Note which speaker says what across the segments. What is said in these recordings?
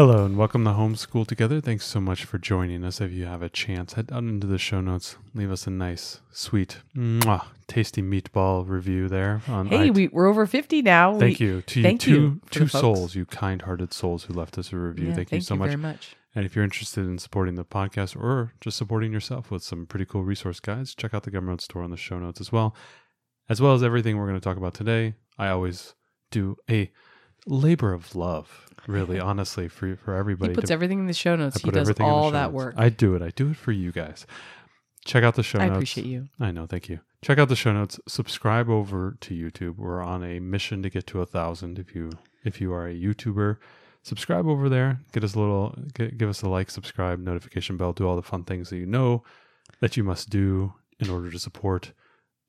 Speaker 1: Hello and welcome to Homeschool Together. Thanks so much for joining us. If you have a chance, head down into the show notes. Leave us a nice, sweet, mwah, tasty meatball review there. On
Speaker 2: Hey,
Speaker 1: it-
Speaker 2: we, we're over 50 now.
Speaker 1: thank
Speaker 2: We-
Speaker 1: you to
Speaker 2: thank
Speaker 1: you,
Speaker 2: you
Speaker 1: two, two
Speaker 2: folks.
Speaker 1: souls, you kind-hearted souls who left us a review.
Speaker 2: Yeah,
Speaker 1: thank, you so much.
Speaker 2: very much.
Speaker 1: And if you're interested in supporting the podcast or just supporting yourself with some pretty cool resource guides, check out the Gumroad store on the show notes as well. As well as everything we're going to talk about today, I always do a labor of love, really, honestly, for for everybody.
Speaker 2: He puts
Speaker 1: to-
Speaker 2: everything in the show notes.
Speaker 1: I
Speaker 2: He does
Speaker 1: everything in the
Speaker 2: all that
Speaker 1: notes.
Speaker 2: work.
Speaker 1: I do it. I do it for you guys. Check out the show
Speaker 2: I
Speaker 1: notes.
Speaker 2: I appreciate you.
Speaker 1: I know. Thank you. Check out the show notes. Subscribe over to YouTube. We're on a mission to get to a thousand. If you if you are a YouTuber, subscribe over there. Get us a little. Get, give us a like, subscribe, notification bell. Do all the fun things that you know that you must do in order to support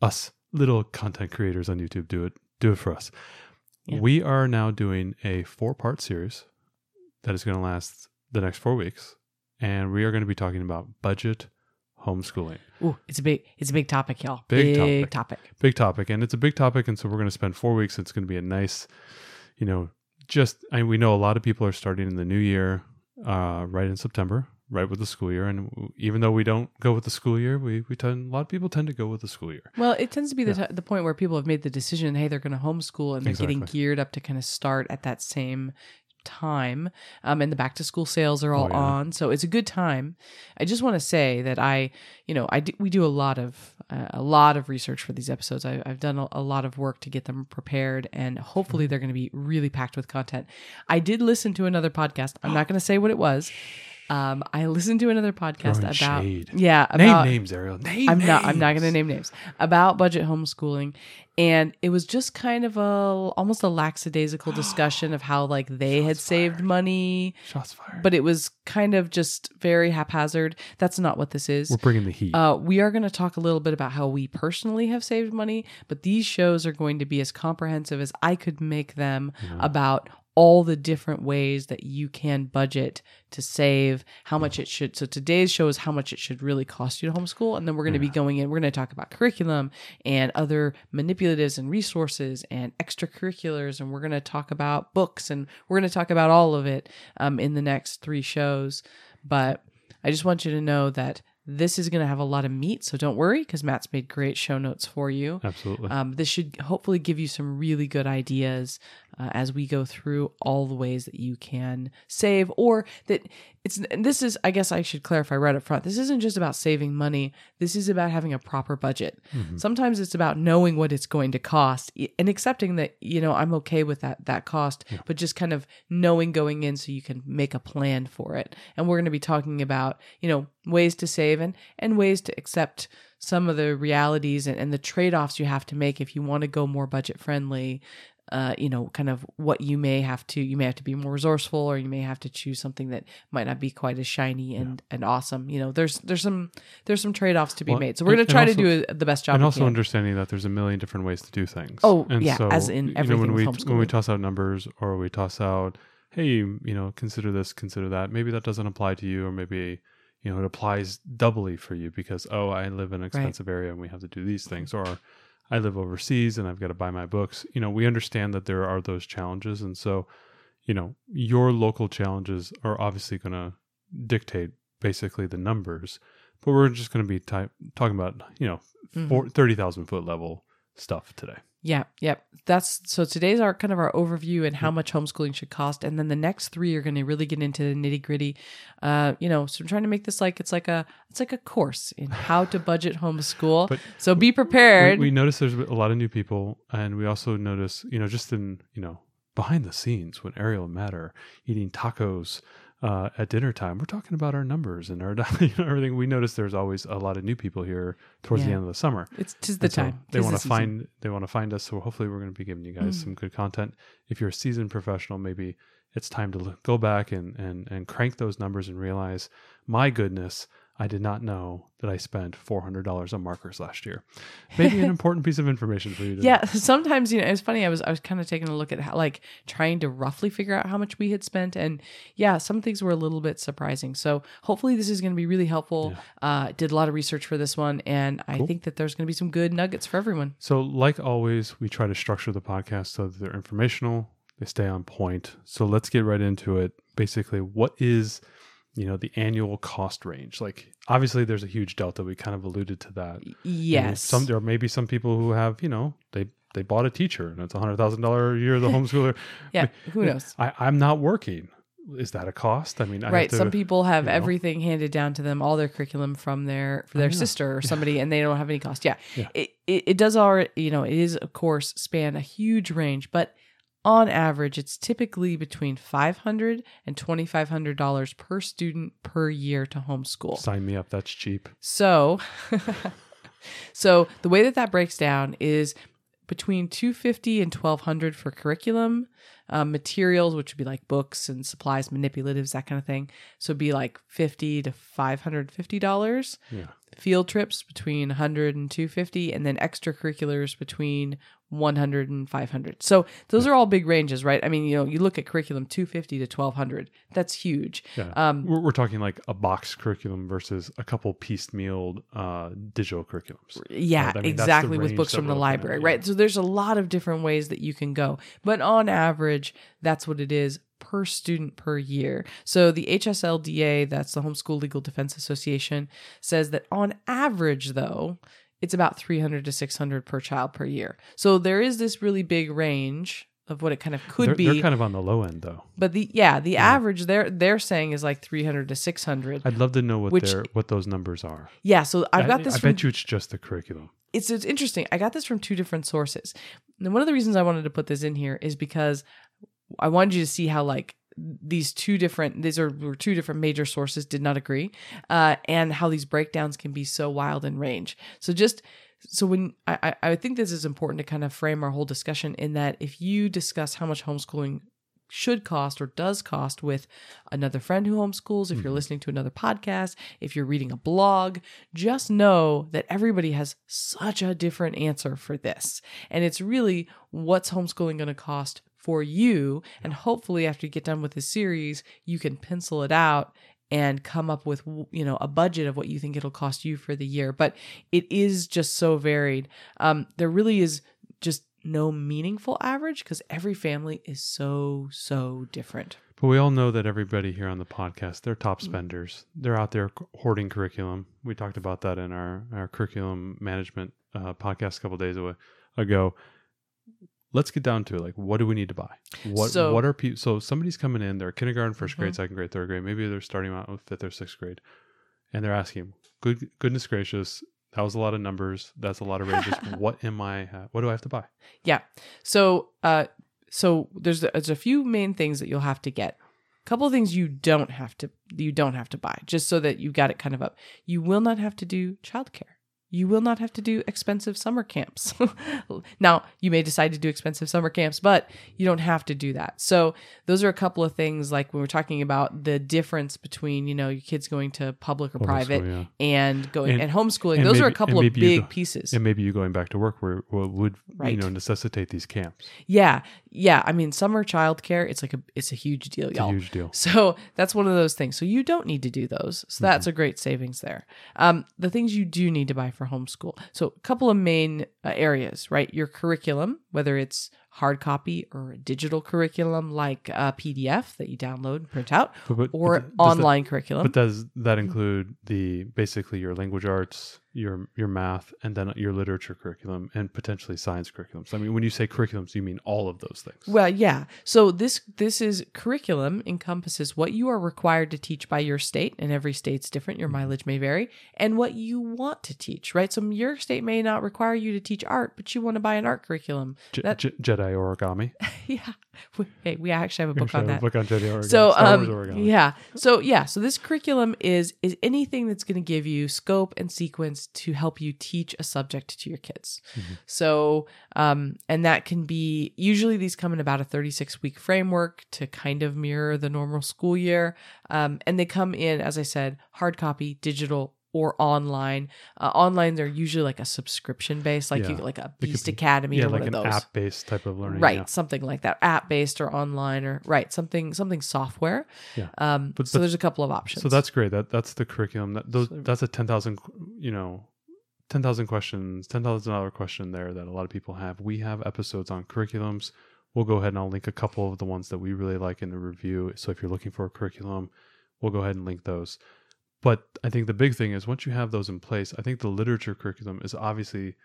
Speaker 1: us little content creators on YouTube. Do it. Do it for us.
Speaker 2: Yeah.
Speaker 1: We are now doing a four part series that is going to last the next four weeks, and we are going to be talking about budget homeschooling.
Speaker 2: Ooh, it's a big it's a big topic, y'all.
Speaker 1: Big
Speaker 2: Big,
Speaker 1: topic.
Speaker 2: topic.
Speaker 1: big topic and it's a big topic and so we're going to spend four weeks it's going to be a nice you know just I mean, we know a lot of people are starting in the new year uh, right in september right with the school year and even though we don't go with the school year we, we tend a lot of people tend to go with the school year
Speaker 2: Well, it tends to be the, t- the point where people have made the decision, hey, they're going to homeschool and they're getting geared up to kind of start at that same time. Um, and the back to school sales are all
Speaker 1: Oh, yeah.
Speaker 2: on, so it's a good time. I just want to say that I, you know, I do, we do a lot of uh, a lot of research for these episodes. I, I've done a, a lot of work to get them prepared, and hopefully they're going to be really packed with content. I did listen to another podcast. I'm not going to say what it was. Um, I listened to another podcast
Speaker 1: Throwing
Speaker 2: about
Speaker 1: shade.
Speaker 2: yeah
Speaker 1: name names ariel name
Speaker 2: I'm not. I'm not going to name names about budget homeschooling, and it was just kind of a almost a lackadaisical discussion of how like they had saved money,
Speaker 1: shots fired
Speaker 2: but it was kind of just very haphazard. That's not what this is.
Speaker 1: we're bringing the heat
Speaker 2: Uh, we are going to talk a little bit about how we personally have saved money, but these shows are going to be as comprehensive as I could make them about all the different ways that you can budget to save, how much it should. So today's show is how much it should really cost you to homeschool, and then we're going to be going in. We're going to talk about curriculum and other manipulatives and resources and extracurriculars, and we're going to talk about books, and we're going to talk about all of it um, in the next three shows. But I just want you to know that this is going to have a lot of meat, so don't worry because Matt's made great show notes for you.
Speaker 1: absolutely
Speaker 2: Um, this should hopefully give you some really good ideas uh, as we go through all the ways that you can save, or that it's. And this is, I guess, I should clarify right up front. This isn't just about saving money. This is about having a proper budget. Sometimes it's about knowing what it's going to cost and accepting that you know I'm okay with that that cost, but just kind of knowing going in so you can make a plan for it. And we're going to be talking about you know ways to save and and ways to accept some of the realities and, and the trade-offs you have to make if you want to go more budget friendly uh, you know, kind of what you may have to, you may have to be more resourceful, or you may have to choose something that might not be quite as shiny and, and awesome. You know, there's there's some there's some trade offs to be
Speaker 1: Well,
Speaker 2: made. So we're gonna try
Speaker 1: and
Speaker 2: to do a, the best job.
Speaker 1: and also
Speaker 2: can.
Speaker 1: understanding that there's a million different ways to do things.
Speaker 2: Oh,
Speaker 1: and
Speaker 2: yeah,
Speaker 1: so,
Speaker 2: as in
Speaker 1: you know, when we when we toss out numbers or we toss out, hey, you know, consider this, consider that. Maybe that doesn't apply to you, or maybe you know it applies doubly for you because oh, I live in an expensive area and we have to do these things, or I live overseas and I've got to buy my books. You know, we understand that there are those challenges, and so you know your local challenges are obviously going to dictate basically the numbers. But we're just going to be type, talking about you know
Speaker 2: Mhm.
Speaker 1: four, 30,000 foot level stuff today.
Speaker 2: Yeah, yep. That's so today's our kind of our overview and how much homeschooling should cost, and then the next three are going to really get into the nitty gritty. Uh, you know, so I'm trying to make this like it's like a it's like a course in how to budget homeschool.
Speaker 1: But
Speaker 2: so be
Speaker 1: We,
Speaker 2: prepared.
Speaker 1: we notice there's a lot of new people, and we also notice, you know, just in you know behind the scenes when Ariel and Matt are eating tacos uh, at dinner time. We're talking about our numbers and our you know, everything. We notice there's always a lot of new people here towards the end of the summer.
Speaker 2: It's tis the
Speaker 1: so
Speaker 2: time.
Speaker 1: they want to find they want to find us. So hopefully we're going to be giving you guys
Speaker 2: Mm.
Speaker 1: some good content. If you're a seasoned professional, maybe it's time to look, go back and and and crank those numbers and realize, my goodness, I did not know that I spent four hundred dollars on markers last year. Maybe an important piece of information for you. To
Speaker 2: Yeah, sometimes you know it's funny. I was I was kind of taking a look at how like trying to roughly figure out how much we had spent, and yeah, some things were a little bit surprising. So hopefully this is going to be really helpful. Uh, did a lot of research for this one, and I
Speaker 1: Cool.
Speaker 2: think that there's going to be some good nuggets for everyone.
Speaker 1: So, like always, we try to structure the podcast so that they're informational, they stay on point. So, let's get right into it. Basically, what is you know the annual cost range? Like, obviously, there's a huge delta. We kind of alluded to that. You know,
Speaker 2: Yes,
Speaker 1: some there may be some people who have you know they they bought a teacher and it's a hundred thousand dollar a year. The homeschooler.
Speaker 2: yeah. Who knows?
Speaker 1: I, I'm not working. Is that a cost? I mean, I
Speaker 2: right
Speaker 1: to-
Speaker 2: some people have
Speaker 1: you know.
Speaker 2: everything handed down to them all their curriculum from their for their sister or somebody and they don't have any cost yeah,
Speaker 1: Yeah.
Speaker 2: It, it it does already you know it is of course span a huge range but on average it's typically between $500 and 2500 dollars per student per year to homeschool
Speaker 1: Sign me up. That's cheap.
Speaker 2: so, so the way that that breaks down is between 250 and 1200 for curriculum um, materials which would be like books and supplies manipulatives that kind of thing so it'd be like 50 to 550 dollars
Speaker 1: Yeah.
Speaker 2: Field trips between 100 and 250 and then extracurriculars between 100 and 500 so those are all big ranges right i mean you know you look at curriculum 250 to 1200 that's huge
Speaker 1: Yeah.
Speaker 2: um,
Speaker 1: we're, we're talking like a box curriculum versus a couple piecemealed uh, digital curriculums.
Speaker 2: Yeah,
Speaker 1: Right? I mean,
Speaker 2: exactly. With books from the
Speaker 1: looking at,
Speaker 2: library,
Speaker 1: yeah.
Speaker 2: right? So there's a lot of different ways that you can go. But on average, that's what it is per student per year. So the HSLDA, that's the Homeschool Legal Defense Association, says that on average, though, it's about 300 to 600 per child per year. So there is this really big range of what it kind of could
Speaker 1: they're,
Speaker 2: be.
Speaker 1: they're kind of on the low end though.
Speaker 2: but the yeah, the average they're they're saying is like 300 to 600.
Speaker 1: I'd love to know what
Speaker 2: Which-
Speaker 1: their what those numbers are.
Speaker 2: yeah, so I've
Speaker 1: I-
Speaker 2: got this
Speaker 1: I
Speaker 2: from
Speaker 1: bet you it's just the curriculum.
Speaker 2: it's it's interesting. I got this from two different sources. And one of the reasons I wanted to put this in here is because I wanted you to see how like these two different these are were two different major sources did not agree, uh, and how these breakdowns can be so wild in range. So just so when I, I I think this is important to kind of frame our whole discussion in that if you discuss how much homeschooling should cost or does cost with another friend who homeschools, if you're listening to another podcast, if you're reading a blog, just know that everybody has such a different answer for this. And it's really what's homeschooling going to cost for you. And hopefully, after you get done with this series, you can pencil it out and come up with you know a budget of what you think it'll cost you for the year but it is just so varied um there really is just no meaningful average because every family is so so different
Speaker 1: But we all know that everybody here on the podcast, they're top
Speaker 2: Mm-hmm.
Speaker 1: spenders. They're out there hoarding curriculum. We talked about that in our, our curriculum management uh, podcast a couple days ago. Let's get down to it. Like, what do we need to buy? What
Speaker 2: So-
Speaker 1: what are people? So somebody's coming in. They're kindergarten, 1st grade,
Speaker 2: Mhm.
Speaker 1: second grade, third grade. Maybe they're starting out with fifth or sixth grade, and they're asking, "Good goodness gracious, that was a lot of numbers. That's a lot of ranges. what am I? Uh, what do I have to buy?"
Speaker 2: Yeah. So, uh, so there's there's a few main things that you'll have to get. A couple of things you don't have to you don't have to buy, just so that you got it kind of up. You will not have to do childcare. You will not have to do expensive summer camps. now, you may decide to do expensive summer camps, but you don't have to do that. So, those are a couple of things like when we're talking about the difference between, you know, your kids going to public or
Speaker 1: Public
Speaker 2: private
Speaker 1: school, yeah.
Speaker 2: and going
Speaker 1: And-
Speaker 2: and, homeschooling.
Speaker 1: and
Speaker 2: those are a couple of big
Speaker 1: go-
Speaker 2: pieces.
Speaker 1: And maybe you going back to work where, where would you know necessitate these camps.
Speaker 2: Yeah, yeah. I mean, summer childcare, it's like a it's a huge deal,
Speaker 1: It's
Speaker 2: y'all.
Speaker 1: a huge deal.
Speaker 2: So that's one of those things. So you don't need to do those. So that's a great savings there. Um, the things you do need to buy for homeschool. So a couple of main uh, areas, right? Your curriculum, whether it's hard copy or a digital curriculum like a PDF that you download and print out,
Speaker 1: But- but-
Speaker 2: or
Speaker 1: but does that-
Speaker 2: online curriculum.
Speaker 1: But does that include the basically your language arts, your your math, and then your literature curriculum, and potentially science curriculums? I mean, when you say curriculums, you mean all of those things.
Speaker 2: Well, yeah. So this this is curriculum encompasses what you are required to teach by your state, and every state's different. Your mm-hmm. mileage may vary, and what you want to teach. Right. So your state may not require you to teach art, but you want to buy an art curriculum.
Speaker 1: Je-
Speaker 2: that-
Speaker 1: Je- Jedi origami.
Speaker 2: yeah. We- Hey, we actually have a book on that.
Speaker 1: book on Jedi origami.
Speaker 2: So um
Speaker 1: origami.
Speaker 2: yeah. So yeah, so this curriculum is is anything that's going to give you scope and sequence to help you teach a subject to your kids.
Speaker 1: Mhm.
Speaker 2: So um and that can be usually these come in about a 36 week framework to kind of mirror the normal school year. Um and they come in as I said, hard copy, digital or online. Uh, online they're usually like a subscription based like you like a Beast
Speaker 1: be-
Speaker 2: Academy
Speaker 1: yeah,
Speaker 2: or
Speaker 1: like
Speaker 2: one
Speaker 1: an
Speaker 2: of those
Speaker 1: app based type of learning.
Speaker 2: right
Speaker 1: yeah.
Speaker 2: something like that app based or online or right something something software
Speaker 1: Yeah.
Speaker 2: um
Speaker 1: But-
Speaker 2: so there's a couple of options
Speaker 1: So that's great. That that's the curriculum. That those that's a ten thousand. You know, ten thousand questions, ten thousand dollar question there that a lot of people have. We have episodes on curriculums. We'll go ahead and I'll link a couple of the ones that we really like in the review. So if you're looking for a curriculum, we'll go ahead and link those. But I think the big thing is once you have those in place, I think the literature curriculum is obviously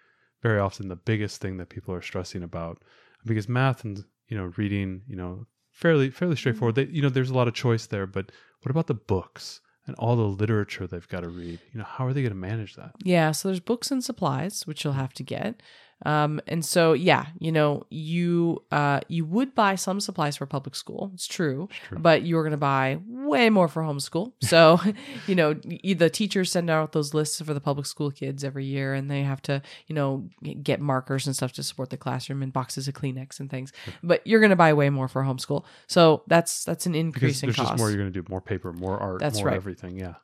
Speaker 1: very often the biggest thing that people are stressing about because math and you know reading, you know, fairly fairly mm-hmm. straightforward. They, you know, there's a lot of choice there, but what about the books and all the literature they've got to read? You know, how are they going to manage that?
Speaker 2: yeah so there's books and supplies which you'll have to get um and so yeah you know you uh you would buy some supplies for public school it's true
Speaker 1: It's true.
Speaker 2: but you're going to buy way more for homeschool. So, you know, the teachers send out those lists for the public school kids every year, and they have to, you know, get markers and stuff to support the classroom and boxes of Kleenex and things. But you're going to buy way more for homeschool. So that's that's an
Speaker 1: because
Speaker 2: increase in
Speaker 1: there's
Speaker 2: cost.
Speaker 1: just more you're going to do more paper more art
Speaker 2: That's
Speaker 1: more
Speaker 2: right.
Speaker 1: everything yeah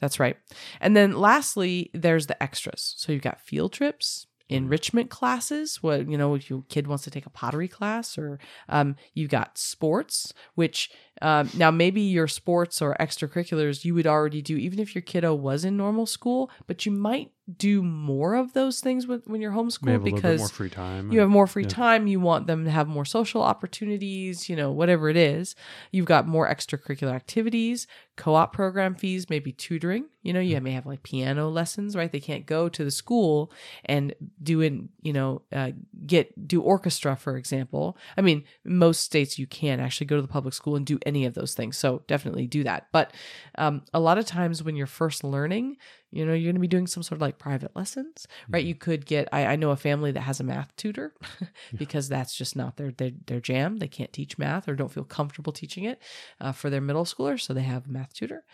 Speaker 2: That's right. And then lastly, there's the extras. So you've got field trips. Enrichment classes. What you know, if your kid wants to take a pottery class, or um, you've got sports, which um, now maybe your sports or extracurriculars you would already do, even if your kiddo was in normal school. But you might do more of those things with, when you're homeschooled
Speaker 1: have a little bit
Speaker 2: because
Speaker 1: more free time
Speaker 2: you have more free
Speaker 1: Yeah.
Speaker 2: time. You want them to have more social opportunities, you know, whatever it is. You've got more extracurricular activities, co op program fees, maybe tutoring. You know, you may have like piano lessons, right? They can't go to the school and do in, you know, uh, get do orchestra, for example. I mean, most states you can actually go to the public school and do any of those things. So definitely do that. But um, a lot of times when you're first learning, you know, you're going to be doing some sort of like private lessons, right? You could get, I, I know a family that has a math tutor because that's just not their, their, their jam. They can't teach math or don't feel comfortable teaching it uh, for their middle schoolers. So they have a math tutor.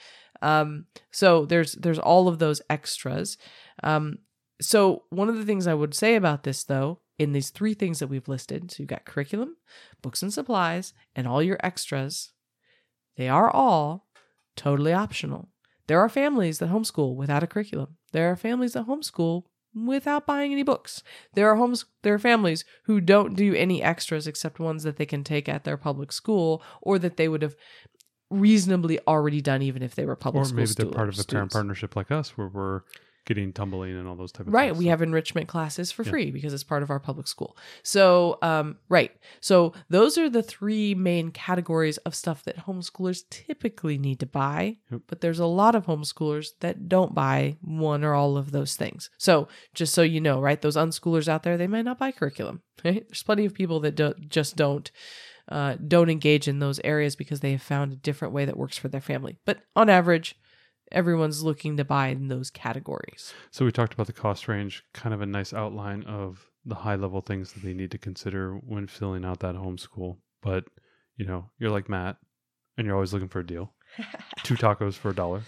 Speaker 2: Um, so there's, there's all of those extras. Um, so one of the things I would say about this though, in these three things that we've listed, so you've got curriculum, books and supplies, and all your extras, they are all totally optional. There are families that homeschool without a curriculum. There are families that homeschool without buying any books. There are homes there are families who don't do any extras except ones that they can take at their public school or that they would have reasonably already done even if they were public
Speaker 1: or
Speaker 2: school
Speaker 1: maybe they're part of a parent partnership like us where we're getting tumbling and all those type of
Speaker 2: Right.
Speaker 1: things.
Speaker 2: We have enrichment classes for
Speaker 1: Yeah.
Speaker 2: free because it's part of our public school. So, um, right. So those are the three main categories of stuff that homeschoolers typically need to buy.
Speaker 1: Yep.
Speaker 2: But there's a lot of homeschoolers that don't buy one or all of those things. So just so you know, right, those unschoolers out there, they might not buy curriculum. Right? There's plenty of people that don't, just don't. Uh, don't engage in those areas because they have found a different way that works for their family. But on average, everyone's looking to buy in those categories.
Speaker 1: So we talked about the cost range, kind of a nice outline of the high level things that they need to consider when filling out that homeschool. But, you know, you're like Matt and you're always looking for a deal. Two tacos for a dollar,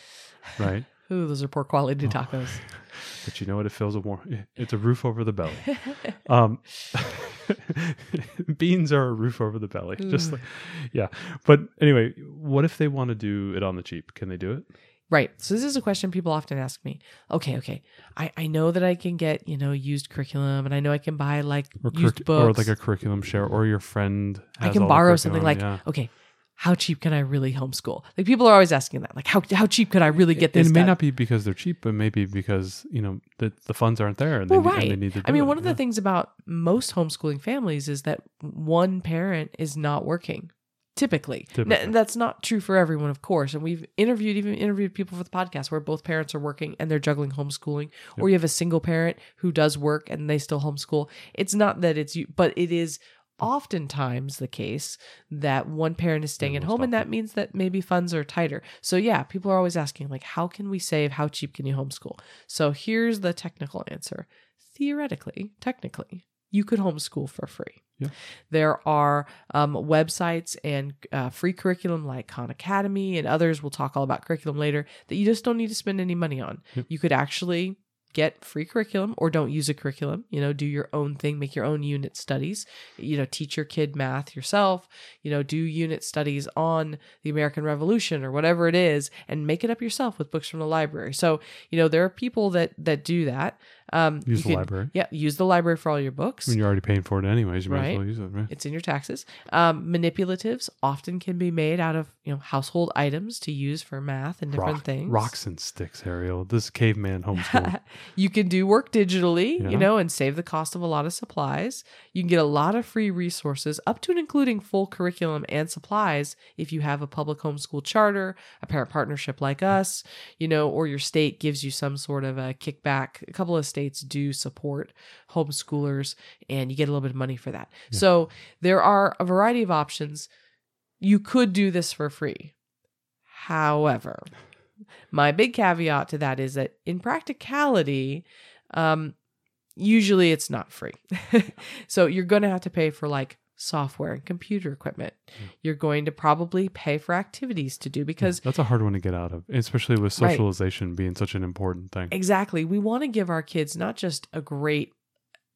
Speaker 1: right?
Speaker 2: Ooh, those are poor quality
Speaker 1: Oh.
Speaker 2: tacos.
Speaker 1: But you know what? It fills a more, it's a roof over the belly. Um, beans are a roof over the belly. Just like, yeah. But anyway, what if they want to do it on the cheap? Can they do it?
Speaker 2: Right. So this is a question people often ask me. Okay, okay. I, I know that I can get, you know, used curriculum and I know I can buy like
Speaker 1: Or,
Speaker 2: used
Speaker 1: curric- or like a curriculum share, or your friend.
Speaker 2: I can borrow something like,
Speaker 1: yeah.
Speaker 2: okay, how cheap can I really homeschool? Like people are always asking that. Like how how cheap could I really get this
Speaker 1: and it may
Speaker 2: done?
Speaker 1: not be because they're cheap, but maybe because you know the the funds aren't there, and,
Speaker 2: Well,
Speaker 1: they,
Speaker 2: right.
Speaker 1: and they need to.
Speaker 2: I mean,
Speaker 1: it,
Speaker 2: one of the things about most homeschooling families is that one parent is not working. Typically. N- that's not true for everyone, of course. And we've interviewed, even interviewed people for the podcast where both parents are working and they're juggling homeschooling, or you have a single parent who does work and they still homeschool. It's not that it's you, but it is oftentimes the case that one parent is staying
Speaker 1: Yeah,
Speaker 2: at home and that means that maybe funds are tighter. So yeah, people are always asking like how can we save? How cheap can you homeschool? So here's the technical answer. Theoretically, technically, you could homeschool for free.
Speaker 1: Yeah.
Speaker 2: There are um, websites and uh, free curriculum like Khan Academy and others. We'll talk all about curriculum later that you just don't need to spend any money on.
Speaker 1: Yep.
Speaker 2: You could actually get free curriculum or don't use a curriculum you know do your own thing make your own unit studies you know teach your kid math yourself you know do unit studies on the american revolution or whatever it is and make it up yourself with books from the library so you know there are people that that do that um
Speaker 1: Use the
Speaker 2: could-
Speaker 1: library.
Speaker 2: yeah use the library for all your books
Speaker 1: I mean, you're already paying for it anyways. You might
Speaker 2: Right.
Speaker 1: as well use it, right?
Speaker 2: it's in your taxes. Um, manipulatives often can be made out of you know household items to use for math and different
Speaker 1: Rock-
Speaker 2: things.
Speaker 1: Rocks and sticks, Ariel. This caveman homeschool.
Speaker 2: you can do work digitally,
Speaker 1: Yeah.
Speaker 2: you know, and save the cost of a lot of supplies. You can get a lot of free resources, up to and including full curriculum and supplies if you have a public homeschool charter, a parent partnership like us, you know, or your state gives you some sort of a kickback. A couple of states do support homeschoolers, and you get a little bit of money for that. So there are a variety of options. You could do this for free. However, my big caveat to that is that in practicality, um, usually it's not free. so you're going to have to pay for like software and computer equipment. Hmm. You're going to probably pay for activities to do because
Speaker 1: That's a hard one to get out of, especially with
Speaker 2: Right.
Speaker 1: socialization being such an important thing.
Speaker 2: Exactly. We want to give our kids not just a great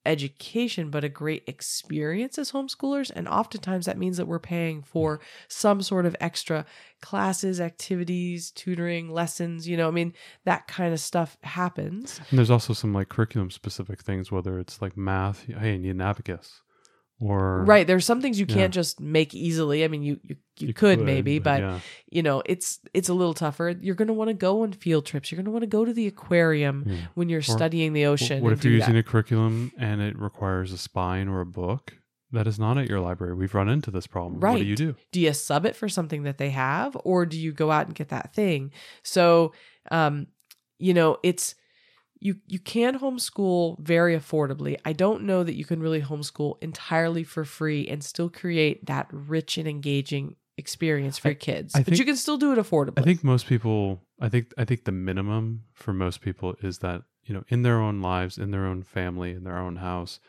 Speaker 2: education, but a great experience as homeschoolers. And oftentimes that means that we're paying for hmm. some sort of extra classes, activities, tutoring, lessons. You know, I mean, that kind of stuff happens.
Speaker 1: And there's also some like curriculum specific things, whether it's like math. Hey, you need an abacus, or
Speaker 2: Right. There's some things you
Speaker 1: Yeah.
Speaker 2: can't just make easily. I mean, you, you, you, could, maybe, but
Speaker 1: yeah.
Speaker 2: you know, it's it's a little tougher. You're going to want to go on field trips. You're going to want to go to the aquarium
Speaker 1: Yeah.
Speaker 2: when you're studying the ocean.
Speaker 1: What if you're using
Speaker 2: that.
Speaker 1: a curriculum and it requires a spine or a book that is not at your library? We've run into this problem. What
Speaker 2: Right.
Speaker 1: do you do?
Speaker 2: do you sub it for something that they have or do you go out and get that thing so um you know it's you you can homeschool very affordably i don't know that you can really homeschool entirely for free and still create that rich and engaging experience for
Speaker 1: I-
Speaker 2: your kids
Speaker 1: I
Speaker 2: but
Speaker 1: think-
Speaker 2: you can still do it affordably
Speaker 1: I think most people. I think. I think the minimum for most people is that you know, in their own lives, in their own family, in their own house,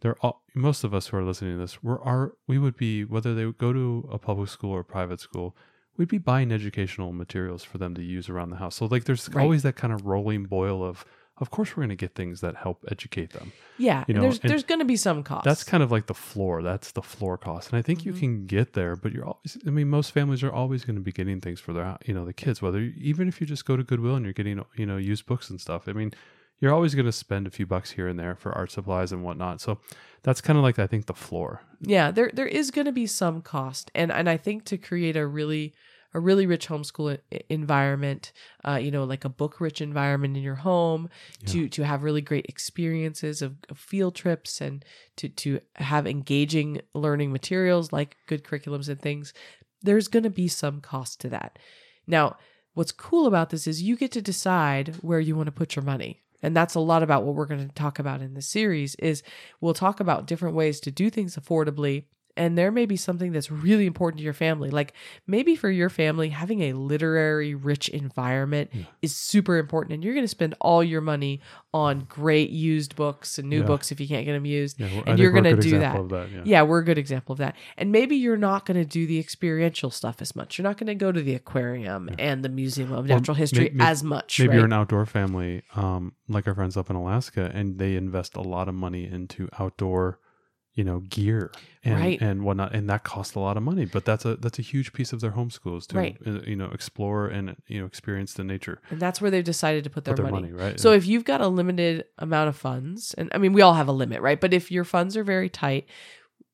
Speaker 1: they're all. Most of us who are listening to this, we're our. We would be whether they would go to a public school or private school. We'd be buying educational materials for them to use around the house. So like, there's
Speaker 2: Right.
Speaker 1: always that kind of rolling boil of. Of course, we're going to get things that help educate them.
Speaker 2: yeah
Speaker 1: you know,
Speaker 2: there's there's going to be some cost
Speaker 1: That's kind of like the floor. That's the floor cost, and I think you
Speaker 2: Mhm.
Speaker 1: can get there. But you're always. I mean, most families are always going to be getting things for their, you know, the kids. Whether even if you just go to Goodwill and you're getting, you know, used books and stuff. I mean, you're always going to spend a few bucks here and there for art supplies and whatnot. So that's kind of like I think the floor.
Speaker 2: yeah there there is going to be some cost and and i think to create a really a really rich homeschool environment uh, you know like a book rich environment in your home to to have really great experiences of, of field trips and to to have engaging learning materials like good curriculums and things there's going to be some cost to that. Now what's cool about this is you get to decide where you want to put your money and that's a lot about what we're going to talk about in this series is we'll talk about different ways to do things affordably and there may be something that's really important to your family like maybe for your family having a literary rich environment is super important and you're going to spend all your money on great used books and new
Speaker 1: Yeah.
Speaker 2: books if you can't get them used
Speaker 1: Yeah, well,
Speaker 2: and you're going to do that
Speaker 1: that, yeah.
Speaker 2: yeah we're a good example of that and maybe you're not going to do the experiential stuff as much you're not going to go to the aquarium and the museum of
Speaker 1: Well,
Speaker 2: natural history as much
Speaker 1: Maybe
Speaker 2: right?
Speaker 1: you're an outdoor family, um, like our friends up in Alaska, and they invest a lot of money into outdoor, you know, gear and
Speaker 2: Right.
Speaker 1: and whatnot, and that costs a lot of money. But that's a that's a huge piece of their homeschools to
Speaker 2: Right.
Speaker 1: uh, you know explore and you know experience the nature.
Speaker 2: and that's where they've decided to put their,
Speaker 1: Put their
Speaker 2: money.
Speaker 1: money, right?
Speaker 2: So
Speaker 1: Yeah.
Speaker 2: if you've got a limited amount of funds, and I mean, we all have a limit, right? But if your funds are very tight,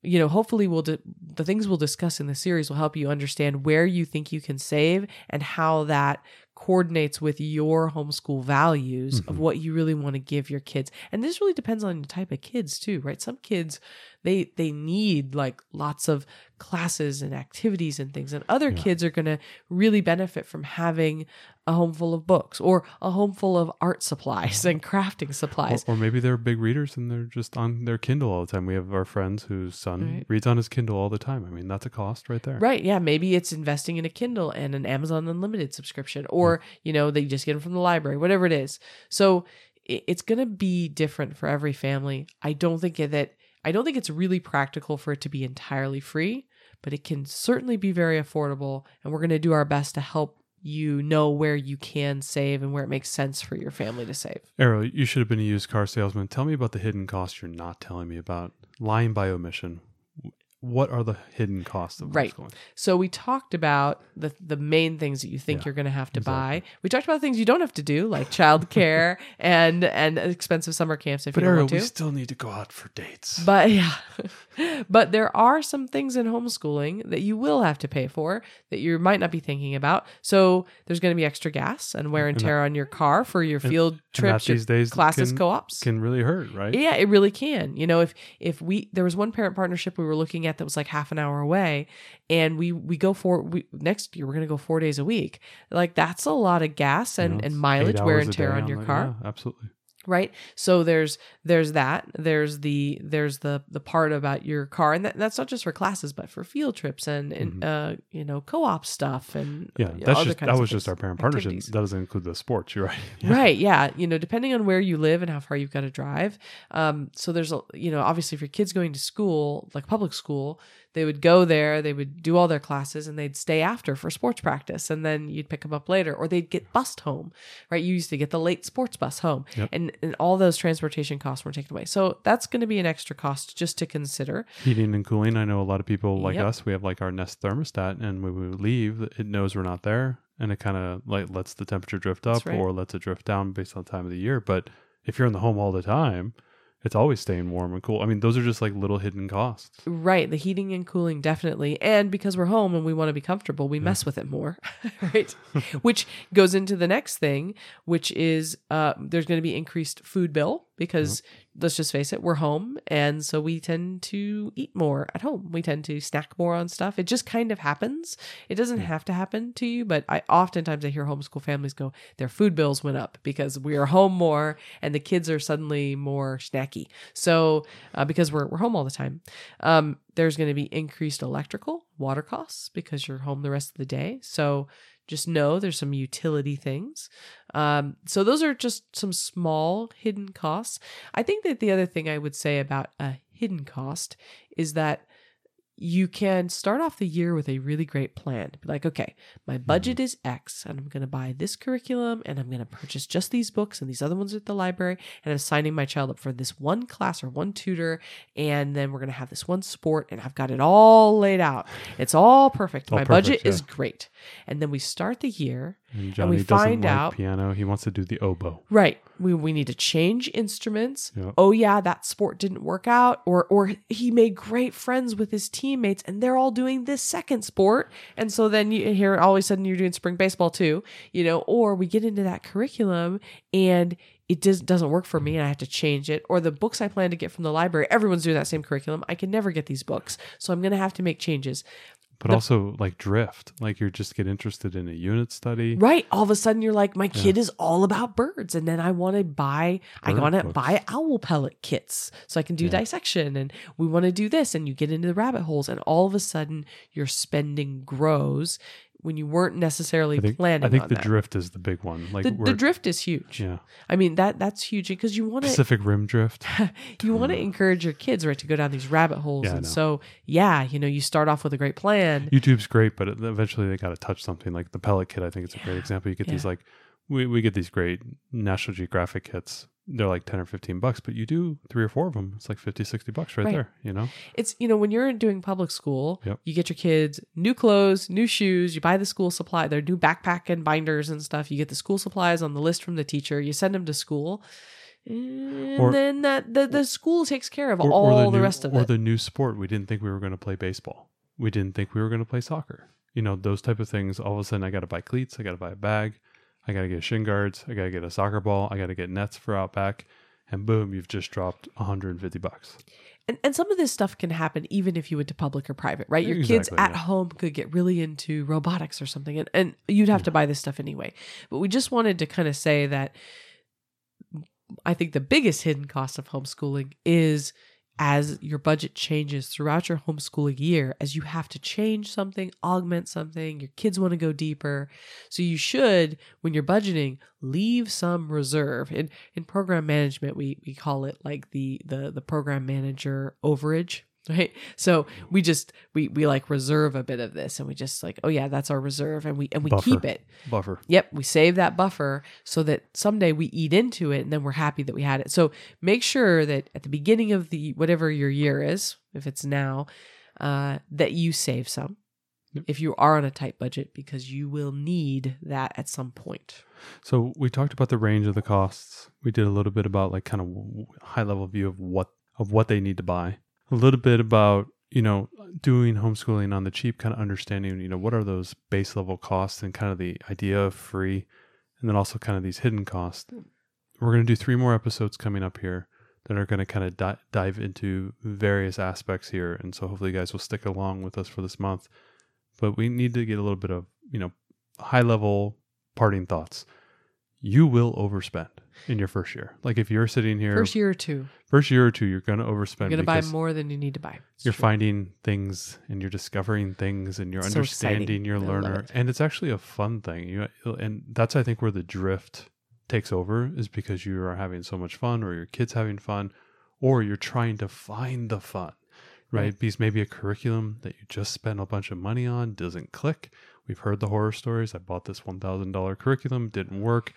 Speaker 2: you know, hopefully we'll di- the things we'll discuss in the series will help you understand where you think you can save and how that coordinates with your homeschool values of
Speaker 1: Mhm.
Speaker 2: what you really want to give your kids. And this really depends on the type of kids too, right? Some kids they they need like lots of classes and activities and things and other
Speaker 1: Yeah.
Speaker 2: kids are going to really benefit from having a home full of books or a home full of art supplies and crafting supplies.
Speaker 1: or maybe they're big readers and they're just on their Kindle all the time. We have our friends whose son
Speaker 2: Right.
Speaker 1: reads on his Kindle all the time. I mean, that's a cost right there.
Speaker 2: Right. Yeah. Maybe it's investing in a Kindle and an Amazon Unlimited subscription, or, you know, they just get them from the library, whatever it is. So it's going to be different for every family. I don't think that I don't think it's really practical for it to be entirely free, but it can certainly be very affordable. And we're going to do our best to help you know where you can save and where it makes sense for your family to save.
Speaker 1: Arrow, you should have been a used car salesman. Tell me about the hidden costs you're not telling me about. Lying by omission. What are the hidden costs of
Speaker 2: Right.
Speaker 1: homeschooling?
Speaker 2: So we talked about the the main things that you think
Speaker 1: Yeah,
Speaker 2: you're going to have to
Speaker 1: exactly.
Speaker 2: buy. We talked about things you don't have to do, like childcare and and expensive summer camps if
Speaker 1: But
Speaker 2: you
Speaker 1: Arrow,
Speaker 2: want to.
Speaker 1: we still need to go out for dates.
Speaker 2: But yeah, but there are some things in homeschooling that you will have to pay for that you might not be thinking about. So there's going to be extra gas and wear and
Speaker 1: And that-
Speaker 2: tear on your car for your
Speaker 1: and-
Speaker 2: field
Speaker 1: and that
Speaker 2: trips, your
Speaker 1: these days
Speaker 2: classes,
Speaker 1: can-
Speaker 2: co-ops.
Speaker 1: can really hurt, right?
Speaker 2: Yeah, it really can. You know, if if we there was one parent partnership we were looking at that was like half an hour away, and we we go for we next year we're gonna go four days a week. Like that's a lot of gas and, and mileage wear and tear on your car
Speaker 1: Yeah, absolutely.
Speaker 2: Right so there's there's that there's the there's the the part about your car and that, that's not just for classes but for field trips and, and uh you know co-op stuff and
Speaker 1: Mm-hmm. Yeah, that's just that was just our parent partnership. That doesn't include the sports. You're right. Yeah.
Speaker 2: Right. Yeah. You know, depending on where you live and how far you've got to drive. Um, so there's a, you know, obviously if your kid's going to school, like public school, they would go there, they would do all their classes and they'd stay after for sports practice and then you'd pick them up later or they'd get bused home, right? You used to get the late sports bus home
Speaker 1: Yep.
Speaker 2: and, and all those transportation costs were taken away. So that's going to be an extra cost just to consider.
Speaker 1: Heating and cooling. I know a lot of people like
Speaker 2: Yep.
Speaker 1: us. We have like our Nest thermostat, and when we leave, it knows we're not there, and it kind of like lets the temperature drift up
Speaker 2: right.
Speaker 1: or lets it drift down based on the time of the year. But if you're in the home all the time, it's always staying warm and cool. I mean, those are just like little hidden costs.
Speaker 2: Right, the heating and cooling definitely. And because we're home and we want to be comfortable, we mess with it more, right? which goes into the next thing, which is uh there's going to be increased food bill because let's just face it, we're home and so we tend to eat more at home. We tend to snack more on stuff. It just kind of happens. It doesn't have to happen to you, but I oftentimes I hear homeschool families go their food bills went up because we are home more and the kids are suddenly more snacky. So uh, because we're we're home all the time. Um, there's going to be increased electrical water costs because you're home the rest of the day. So just know there's some utility things. Um, so those are just some small hidden costs. I think that the other thing I would say about a hidden cost is that you can start off the year with a really great plan. Be like, okay, my hmm. budget is X, and I'm going to buy this curriculum, and I'm going to purchase just these books and these other ones at the library, and I'm signing my child up for this one class or one tutor, and then we're going to have this one sport, and I've got it all laid out. It's all perfect.
Speaker 1: All
Speaker 2: my budget
Speaker 1: perfect,
Speaker 2: is great, and then we start the year,
Speaker 1: And Johnny
Speaker 2: we find
Speaker 1: like
Speaker 2: out-
Speaker 1: piano. He wants to do the oboe.
Speaker 2: Right. We we need to change instruments.
Speaker 1: Yep.
Speaker 2: Oh yeah, that sport didn't work out or or he made great friends with his teammates and they're all doing this second sport. And so then you hear all of a sudden you're doing spring baseball too, you know, or we get into that curriculum and it does, doesn't work for me and I have to change it. Or the books I plan to get from the library, everyone's doing that same curriculum. I can never get these books. So I'm going to have to make changes.
Speaker 1: But also like drift. Like you just get interested in a unit study.
Speaker 2: Right. All of a sudden you're like, my kid is all about birds. And then I want to buy, I want to buy owl pellet kits so I can do
Speaker 1: Yeah.
Speaker 2: dissection. And we want to do this. And you get into the rabbit holes. And all of a sudden your spending grows when you weren't necessarily
Speaker 1: I think,
Speaker 2: planning
Speaker 1: I think the
Speaker 2: that.
Speaker 1: drift is the big one. Like
Speaker 2: the, the drift is huge.
Speaker 1: Yeah.
Speaker 2: I mean, that that's huge because you want to
Speaker 1: Pacific Rim drift.
Speaker 2: you want to encourage your kids right to go down these rabbit holes
Speaker 1: Yeah,
Speaker 2: and so yeah you know you start off with a great plan
Speaker 1: YouTube's great, but eventually they got to touch something. Like the pellet kit, I think it's a great example. You get these like we we get these great National Geographic kits. They're like 10 or 15 bucks, but you do three or four of them. It's like 50, 60 bucks right,
Speaker 2: Right.
Speaker 1: there, you know?
Speaker 2: it's you know when you're doing public school
Speaker 1: Yep.
Speaker 2: you get your kids new clothes new shoes you buy the school supply their new backpack and binders and stuff you get the school supplies on the list from the teacher you send them to school and
Speaker 1: Or-
Speaker 2: then that the, the school takes care of
Speaker 1: Or,
Speaker 2: all
Speaker 1: or
Speaker 2: the,
Speaker 1: new,
Speaker 2: rest of
Speaker 1: or
Speaker 2: it Or
Speaker 1: the new sport. We didn't think we were going to play baseball. We didn't think we were going to play soccer. You know, those type of things. All of a sudden, I got to buy cleats. I got to buy a bag. I got to get shin guards. I got to get a soccer ball. I got to get nets for out back. And boom, you've just dropped 150 bucks.
Speaker 2: and, and some of this stuff can happen even if you went to public or private right your kids at
Speaker 1: yeah.
Speaker 2: home could get really into robotics or something and, and you'd have to buy this stuff anyway but we just wanted to kind of say that i think the biggest hidden cost of homeschooling is as your budget changes throughout your homeschooling year, as you have to change something, augment something, your kids want to go deeper. So you should, when you're budgeting, leave some reserve. In in program management, we we call it like the the the program manager overage right so we just we we like reserve a bit of this and we just like oh yeah that's our reserve and we and we
Speaker 1: Buffer.
Speaker 2: keep it
Speaker 1: Buffer.
Speaker 2: Yep, we save that buffer so that someday we eat into it and then we're happy that we had it. So make sure that at the beginning of the whatever your year is, if it's now, uh, that you save some.
Speaker 1: Yep.
Speaker 2: If you are on a tight budget, because you will need that at some point.
Speaker 1: So we talked about the range of the costs. We did a little bit about like kind of high level view of what of what they need to buy. A little bit about you know doing homeschooling on the cheap, kind of understanding you know what are those base level costs and kind of the idea of free, and then also kind of these hidden costs. Mm. We're going to do three more episodes coming up here that are going to kind of di- dive into various aspects here, and so hopefully you guys will stick along with us for this month. But we need to get a little bit of you know high level parting thoughts. You will overspend in your first year. Like if you're sitting here
Speaker 2: First year or two,
Speaker 1: first year or two, you're going to overspend.
Speaker 2: you're going to buy more than you need to buy. It's
Speaker 1: You're
Speaker 2: true.
Speaker 1: finding things and you're discovering things and you're
Speaker 2: It's
Speaker 1: understanding
Speaker 2: exciting.
Speaker 1: your
Speaker 2: I
Speaker 1: learner,
Speaker 2: it.
Speaker 1: and it's actually a fun thing. You and that's I think where the drift takes over is because you are having so much fun, or your kids having fun, or you're trying to find the fun, right?
Speaker 2: Right.
Speaker 1: Because maybe a curriculum that you just spent a bunch of money on doesn't click. We've heard the horror stories. I bought this one thousand dollar curriculum, didn't work.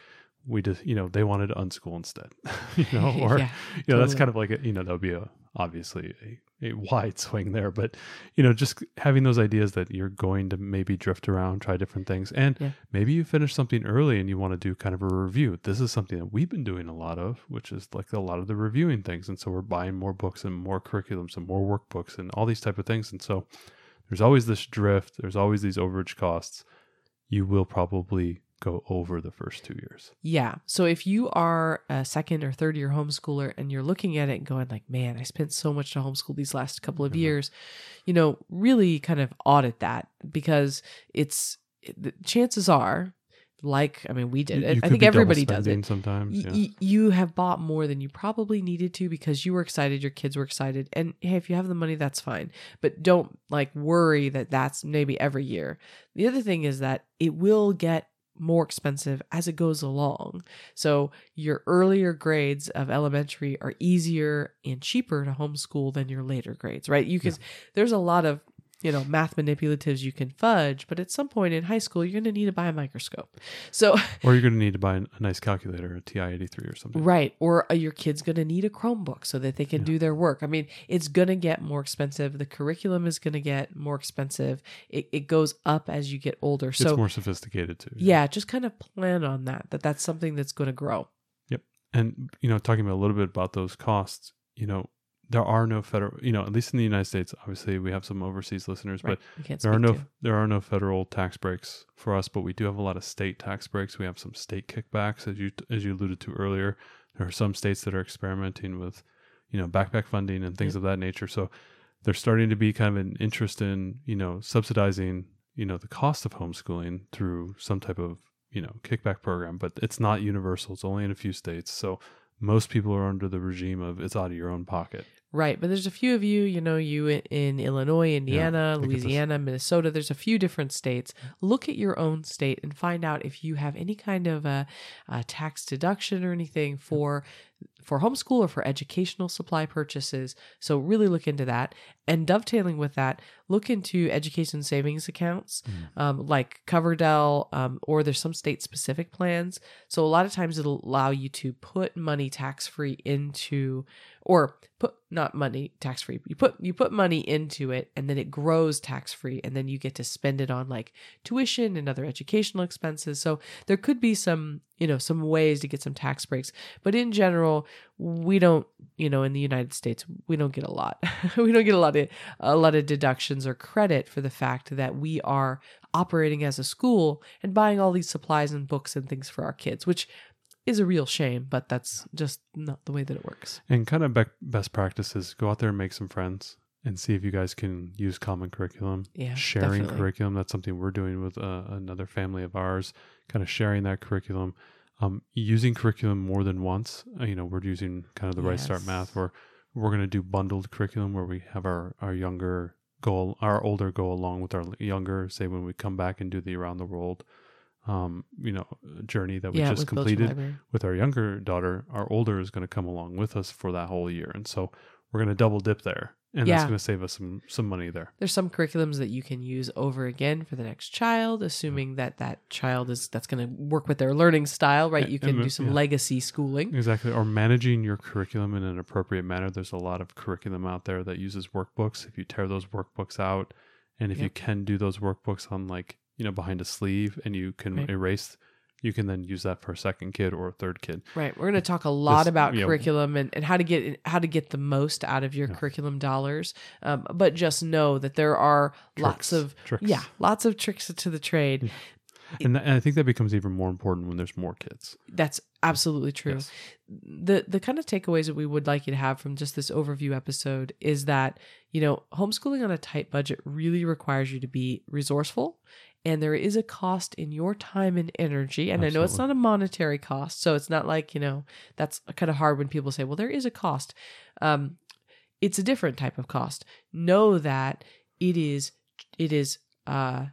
Speaker 1: We just, you know, they wanted to unschool instead, you know, or
Speaker 2: Yeah,
Speaker 1: you know, that's kind of like a, you know, that would be a obviously a, a wide swing there, but you know, just having those ideas that you're going to maybe drift around, try different things, and
Speaker 2: Yeah.
Speaker 1: maybe you finish something early and you want to do kind of a review. This is something that we've been doing a lot of, which is like a lot of the reviewing things, and so we're buying more books and more curriculums and more workbooks and all these type of things, and so there's always this drift. There's always these overage costs. You will probably go over the first two years.
Speaker 2: Yeah. So if you are a second or third year homeschooler and you're looking at it and going like, man, I spent so much to homeschool these last couple of
Speaker 1: Mhm.
Speaker 2: years, you know, really kind of audit that because it's the chances are like, I mean, we did it.
Speaker 1: you
Speaker 2: I think everybody does it.
Speaker 1: sometimes. Yeah.
Speaker 2: y- you have bought more than you probably needed to because you were excited, your kids were excited, and hey, if you have the money, that's fine. But don't like worry that that's maybe every year. The other thing is that it will get more expensive as it goes along. So your earlier grades of elementary are easier and cheaper to homeschool than your later grades, right? You can there's a lot of you know math manipulatives you can fudge, but at some point in high school you're going to need to buy a microscope. So
Speaker 1: Or you're going to need to buy a nice calculator, a TI-83 or something.
Speaker 2: Right. Or uh, your kid's going to need a Chromebook so that they can
Speaker 1: Yeah.
Speaker 2: do their work. I mean, it's going to get more expensive. The curriculum is going to get more expensive. It, it goes up as you get older.
Speaker 1: So it's
Speaker 2: So,
Speaker 1: more sophisticated too.
Speaker 2: yeah, just kind of plan on that, that that's something that's going to grow. Yep.
Speaker 1: And you know, talking about a little bit about those costs, you know, there are no federal, you know, at least in the United States, obviously we have some overseas listeners,
Speaker 2: Right.
Speaker 1: but there are no
Speaker 2: to.
Speaker 1: there are no federal tax breaks for us, but we do have a lot of state tax breaks. We have some state kickbacks as you as you alluded to earlier. There are some states that are experimenting with, you know, backpack funding and things
Speaker 2: Yep.
Speaker 1: of that nature. So there's starting to be kind of an interest in, you know, subsidizing, you know, the cost of homeschooling through some type of, you know, kickback program, but it's not universal. It's only in a few states. So most people are under the regime of it's out of your own pocket.
Speaker 2: Right, but there's a few of you, you know, you in, in Illinois, Indiana,
Speaker 1: I think it's a-
Speaker 2: Louisiana, Minnesota. There's a few different states. Look at your own state and find out if you have any kind of a, a tax deduction or anything for for homeschool or for educational supply purchases. So really look into that. And dovetailing with that, look into education savings accounts um, like Coverdell, um, or there's some state specific plans. So a lot of times it'll allow you to put money tax free into, or put not money tax free. You put you put money into it, and then it grows tax free, and then you get to spend it on like tuition and other educational expenses. So there could be some you know some ways to get some tax breaks, but in general, we don't you know in the United States we don't get a lot. we don't get a lot of a lot of deductions or credit for the fact that we are operating as a school and buying all these supplies and books and things for our kids, which is a real shame, but that's just not the way that it works.
Speaker 1: And kind of bec best practices go out there and make some friends and see if you guys can use common curriculum.
Speaker 2: Yeah,
Speaker 1: sharing
Speaker 2: definitely.
Speaker 1: curriculum. That's something we're doing with uh, another family of ours, kind of sharing that curriculum. Um, using curriculum more than once. Uh, you know, we're using kind of the Right Start
Speaker 2: Yes.
Speaker 1: Math where we're going to do bundled curriculum where we have our our younger go our older go along with our younger. Say when we come back and do the around the world, um, you know, journey that we
Speaker 2: yeah,
Speaker 1: just completed with our younger daughter, our older is going to come along with us for that whole year, and so we're going to double dip there, and that's going to save us some some money there.
Speaker 2: There's some curriculums that you can use over again for the next child, assuming that that child is that's going to work with their learning style, right? You can
Speaker 1: and-
Speaker 2: do some
Speaker 1: yeah.
Speaker 2: legacy schooling.
Speaker 1: Exactly, or managing your curriculum in an appropriate manner. There's a lot of curriculum out there that uses workbooks. If you tear those workbooks out, and if you can do those workbooks on like you know behind a sleeve, and you can
Speaker 2: Right.
Speaker 1: erase, you can then use that for a second kid or a third kid.
Speaker 2: Right. We're going to talk a lot
Speaker 1: This-
Speaker 2: about
Speaker 1: yeah.
Speaker 2: curriculum and, and how to get how to get the most out of your
Speaker 1: Yeah.
Speaker 2: curriculum dollars. Um, but just know that there are lots of
Speaker 1: Tricks.
Speaker 2: yeah, lots of tricks to the trade.
Speaker 1: and, th- and I think that becomes even more important when there's more kids.
Speaker 2: That's absolutely true.
Speaker 1: Yes.
Speaker 2: The the kind of takeaways that we would like you to have from just this overview episode is that, you know, homeschooling on a tight budget really requires you to be resourceful and there is a cost in your time and energy. And I know it's not a monetary cost, so it's not like, you know, that's kind of hard when people say, "Well, there is a cost." Um it's a different type of cost. Know that it is it is uh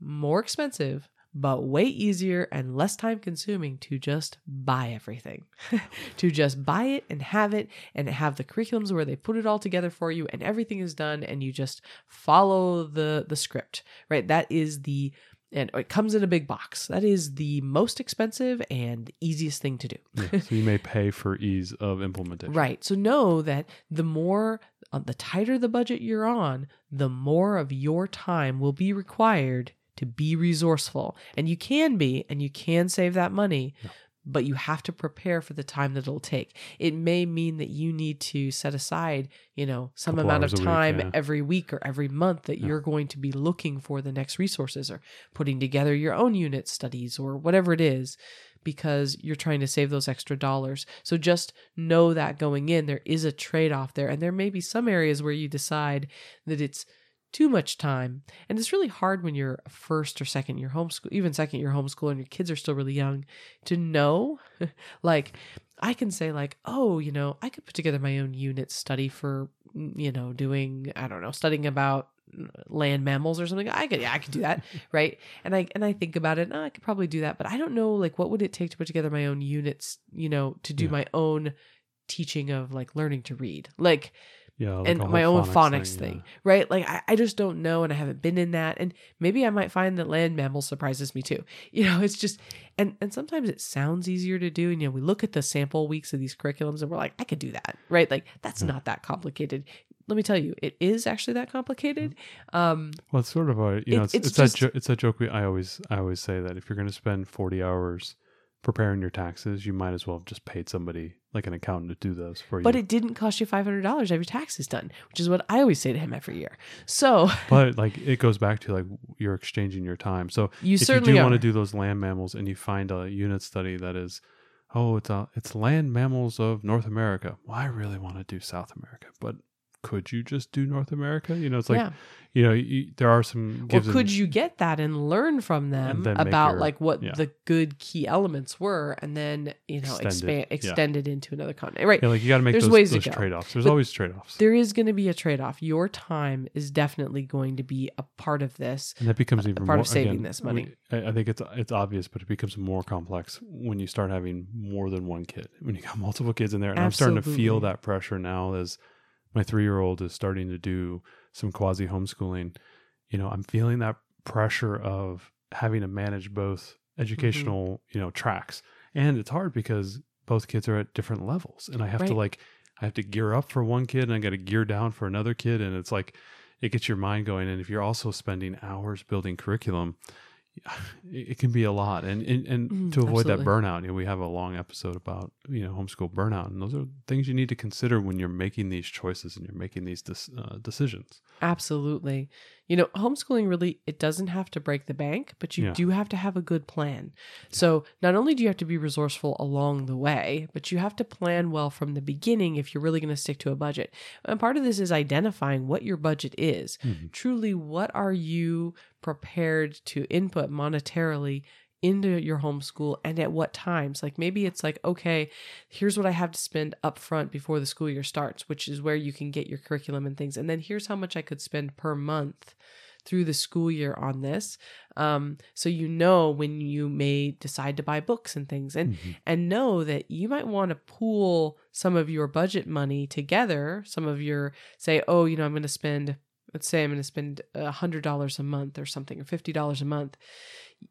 Speaker 2: more expensive but way easier and less time consuming to just buy everything. to just buy it and have it and have the curriculums where they put it all together for you and everything is done and you just follow the the script, right? That is the and it comes in a big box. That is the most expensive and easiest thing to do.
Speaker 1: Yeah. so you may pay for ease of implementation.
Speaker 2: Right. So know that the more, uh, the tighter the budget you're on, the more of your time will be required to be resourceful. And you can be, and you can save that money, but you have to prepare for the time that it'll take. It may mean that you need to set aside, you know, some
Speaker 1: Couple
Speaker 2: amount of
Speaker 1: a week,
Speaker 2: time
Speaker 1: yeah.
Speaker 2: every week or every month that
Speaker 1: Yeah.
Speaker 2: you're going to be looking for the next resources or putting together your own unit studies or whatever it is because you're trying to save those extra dollars. So just know that going in, there is a trade off there. And there may be some areas where you decide that it's too much time. And it's really hard when you're first or second year homeschool, even second year homeschool, and your kids are still really young to know. like, I can say, like, oh, you know, I could put together my own unit study for, mm, you know, doing, I don't know, studying about mm, land mammals or something i could yeah i could do that right and i and i think about it oh, i could probably do that but i don't know like what would it take to put together my own units you know to do
Speaker 1: Yeah.
Speaker 2: my own teaching of like learning to read like
Speaker 1: Yeah. like
Speaker 2: and my own phonics
Speaker 1: yeah.
Speaker 2: thing, right? Like I, I just don't know, and I haven't been in that, and maybe I might find that land mammal surprises me too. You know, it's just, and and sometimes it sounds easier to do, and you know, we look at the sample weeks of these curriculums, and we're like, I could do that, right? Like that's
Speaker 1: Yeah.
Speaker 2: not that complicated. Let me tell you, it is actually that complicated. Um,
Speaker 1: Well, it's sort of a you know
Speaker 2: It-
Speaker 1: it's,
Speaker 2: it's
Speaker 1: it's, that jo- it's that joke we I always I always say that if you're going to spend 40 hours preparing your taxes, you might as well have just paid somebody like an accountant to do those for you.
Speaker 2: but it didn't cost you five hundred dollars to have your taxes done, which is what I always say to him every year. So
Speaker 1: but like it goes back to like you're exchanging your time. So
Speaker 2: you
Speaker 1: if you
Speaker 2: certainly
Speaker 1: do want to do those land mammals and you find a unit study that is oh it's a, it's land mammals of North America. Well, I really want to do South America, but could you just do North America? You know, it's like
Speaker 2: yeah.
Speaker 1: you know you, there are some
Speaker 2: Or
Speaker 1: gives and-
Speaker 2: could you get that and learn from them about
Speaker 1: your-
Speaker 2: like what
Speaker 1: yeah.
Speaker 2: the good key elements were, and then you know
Speaker 1: Extend it,
Speaker 2: expand
Speaker 1: yeah.
Speaker 2: it into another continent, right?
Speaker 1: yeah, like you got to make
Speaker 2: There's
Speaker 1: those,
Speaker 2: ways
Speaker 1: those trade offs. There's
Speaker 2: But
Speaker 1: always trade offs.
Speaker 2: There is going to be a trade off. Your time is definitely going to be a part of this.
Speaker 1: And that becomes even
Speaker 2: part
Speaker 1: more
Speaker 2: of saving
Speaker 1: again,
Speaker 2: this money.
Speaker 1: we- I, think it's it's obvious, but it becomes more complex when you start having more than one kid. When you got multiple kids in there, and I'm starting to feel that pressure now as my three year old is starting to do some quasi homeschooling. You know, I'm feeling that pressure of having to manage both educational,
Speaker 2: Mm-hmm.
Speaker 1: you know, tracks, and it's hard because both kids are at different levels, and I have to like I have to gear up for one kid, and I got to gear down for another kid, and it's like it gets your mind going. And if you're also spending hours building curriculum, it, it can be a lot. And and, and
Speaker 2: Mm,
Speaker 1: to avoid that burnout, you know, we have a long episode about you know homeschool burnout, and those are things you need to consider when you're making these choices and you're making these uh, decisions.
Speaker 2: Absolutely. You know, homeschooling really it doesn't have to break the bank, but you
Speaker 1: Yeah.
Speaker 2: do have to have a good plan. So, not only do you have to be resourceful along the way, but you have to plan well from the beginning if you're really going to stick to a budget. And part of this is identifying what your budget is.
Speaker 1: Mhm.
Speaker 2: Truly, what are you prepared to input monetarily into your homeschool and at what times. Like maybe it's like, okay, here's what I have to spend up front before the school year starts, which is where you can get your curriculum and things. And then here's how much I could spend per month through the school year on this um, so you know when you may decide to buy books and things and
Speaker 1: Mhm.
Speaker 2: and know that you might want to pool some of your budget money together some of your say oh you know i'm going to spend let's say i'm going to spend a hundred dollars a month or something or fifty dollars a month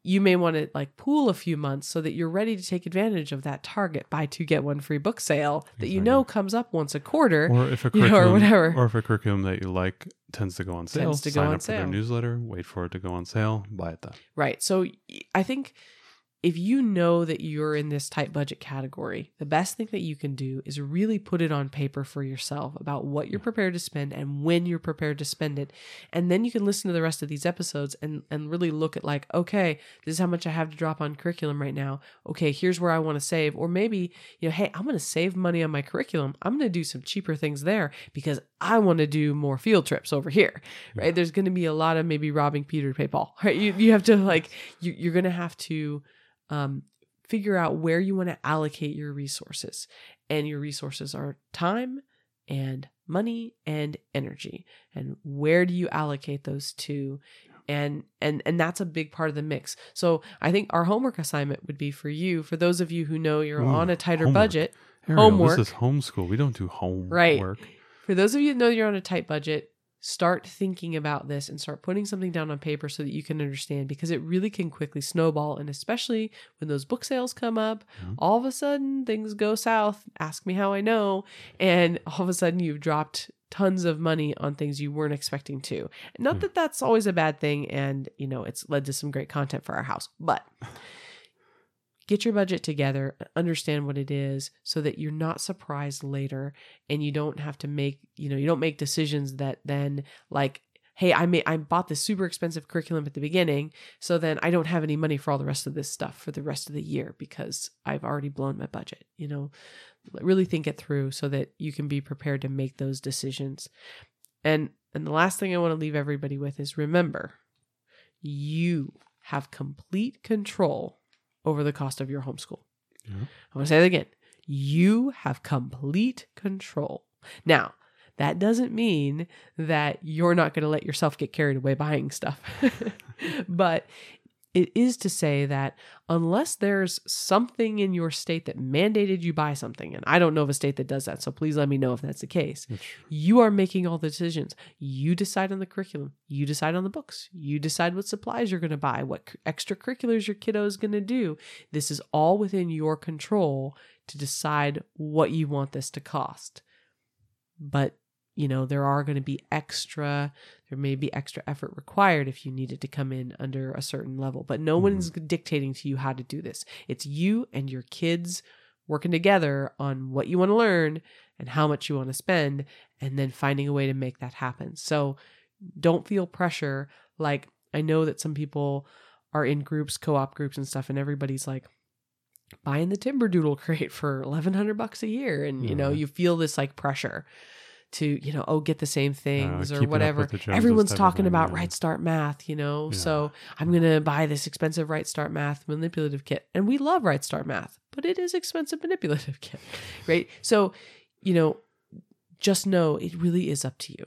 Speaker 2: you may want to like pool a few months so that you're ready to take advantage of that target buy two get one free book sale that you know comes up once a quarter
Speaker 1: Or if a
Speaker 2: you know, or whatever.
Speaker 1: or if a curriculum that you like tends to go on sale,
Speaker 2: Tends to go
Speaker 1: sign
Speaker 2: on
Speaker 1: up for their
Speaker 2: sale.
Speaker 1: newsletter, wait for it to go on sale, buy it then.
Speaker 2: Right. So i think if you know that you're in this tight budget category, the best thing that you can do is really put it on paper for yourself about what you're prepared to spend and when you're prepared to spend it. And then you can listen to the rest of these episodes and, and really look at like, okay, this is how much I have to drop on curriculum right now. Okay, here's where I want to save. Or maybe, you know, hey, I'm going to save money on my curriculum. I'm going to do some cheaper things there because I want to do more field trips over here right? There's going to be a lot of maybe robbing Peter to pay Paul, right? You, you have to like, you, you're going to have to um, figure out where you want to allocate your resources. And your resources are time and money and energy. And where do you allocate those to? And and and that's a big part of the mix. So I think our homework assignment would be for you, for those of you who know you're
Speaker 1: Ooh,
Speaker 2: on a tighter
Speaker 1: homework.
Speaker 2: budget.
Speaker 1: Ariel,
Speaker 2: Homework.
Speaker 1: This is homeschool. We don't do homework.
Speaker 2: Right. For those of you that know you're on a tight budget, start thinking about this and start putting something down on paper so that you can understand because it really can quickly snowball. And especially when those book sales come up,
Speaker 1: Yeah.
Speaker 2: all of a sudden things go south. Ask me how I know. And all of a sudden you've dropped tons of money on things you weren't expecting to. Not
Speaker 1: Hmm.
Speaker 2: that that's always a bad thing. And, you know, it's led to some great content for our house, but get your budget together, understand what it is so that you're not surprised later and you don't have to make, you know, you don't make decisions that then like hey, I may I bought this super expensive curriculum at the beginning, so then I don't have any money for all the rest of this stuff for the rest of the year because I've already blown my budget, you know. Really think it through so that you can be prepared to make those decisions. And and the last thing I want to leave everybody with is remember, you have complete control over the cost of your homeschool.
Speaker 1: Yeah.
Speaker 2: I want to say that again. You have complete control. Now, that doesn't mean that you're not going to let yourself get carried away buying stuff. but it is to say that unless there's something in your state that mandated you buy something, and I don't know of a state that does that, so please let me know if that's the case. You are making all the decisions. You decide on the curriculum. You decide on the books. You decide what supplies you're going to buy, what extracurriculars your kiddo is going to do. This is all within your control to decide what you want this to cost. But, you know, there are going to be extra, there may be extra effort required if you needed to come in under a certain level. But no mm-hmm. one's dictating to you how to do this. It's you and your kids working together on what you want to learn and how much you want to spend and then finding a way to make that happen. So don't feel pressure. Like I know that some people are in groups, co-op groups and stuff, and everybody's like buying the Timberdoodle crate for eleven hundred bucks a year. And you know, you feel this like pressure to, you know, oh, get the same things
Speaker 1: keeping
Speaker 2: or whatever.
Speaker 1: with the Joneses
Speaker 2: Everyone's talking about
Speaker 1: yeah.
Speaker 2: Right Start Math, you know.
Speaker 1: Yeah.
Speaker 2: So I'm gonna buy this expensive Right Start Math manipulative kit. And we love Right Start Math, but it is expensive manipulative kit. Right. So, you know, just know it really is up to you.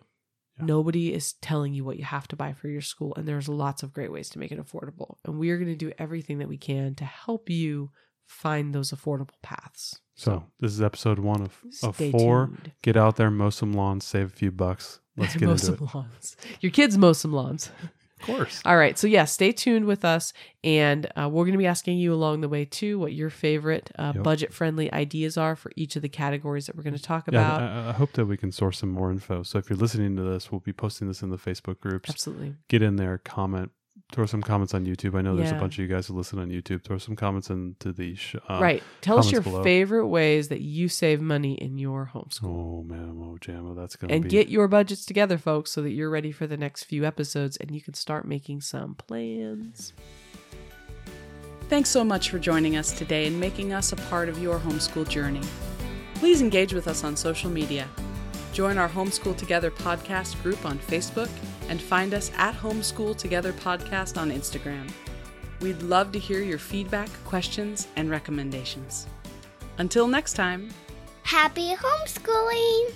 Speaker 1: Yeah.
Speaker 2: Nobody is telling you what you have to buy for your school, and there's lots of great ways to make it affordable. And we are going to do everything that we can to help you find those affordable paths.
Speaker 1: So this is episode one of, of
Speaker 2: Stay
Speaker 1: four.
Speaker 2: tuned.
Speaker 1: Get out there, mow some lawns, save a few bucks. Let's get
Speaker 2: mow
Speaker 1: into
Speaker 2: some
Speaker 1: it.
Speaker 2: lawns. Your kids mow some lawns.
Speaker 1: Of course.
Speaker 2: All right. So, yeah, stay tuned with us. And uh, we're going to be asking you along the way, too, what your favorite uh,
Speaker 1: Yep.
Speaker 2: budget friendly ideas are for each of the categories that we're going to talk
Speaker 1: Yeah,
Speaker 2: about.
Speaker 1: I, I hope that we can source some more info. So if you're listening to this, we'll be posting this in the Facebook groups.
Speaker 2: Absolutely.
Speaker 1: Get in there, comment, throw some comments on YouTube. I know there's a bunch of you guys who listen on YouTube. Throw some comments into the sh- uh,
Speaker 2: right. Tell us your
Speaker 1: below.
Speaker 2: favorite ways that you save money in your homeschool.
Speaker 1: Oh man, oh jammo, that's gonna
Speaker 2: and
Speaker 1: be
Speaker 2: get your budgets together, folks, so that you're ready for the next few episodes and you can start making some plans.
Speaker 3: Thanks so much for joining us today and making us a part of your homeschool journey. Please engage with us on social media. Join our Homeschool Together podcast group on Facebook and find us at Homeschool Together Podcast on Instagram.
Speaker 2: We'd love to hear your feedback, questions, and recommendations. Until next time,
Speaker 4: happy homeschooling!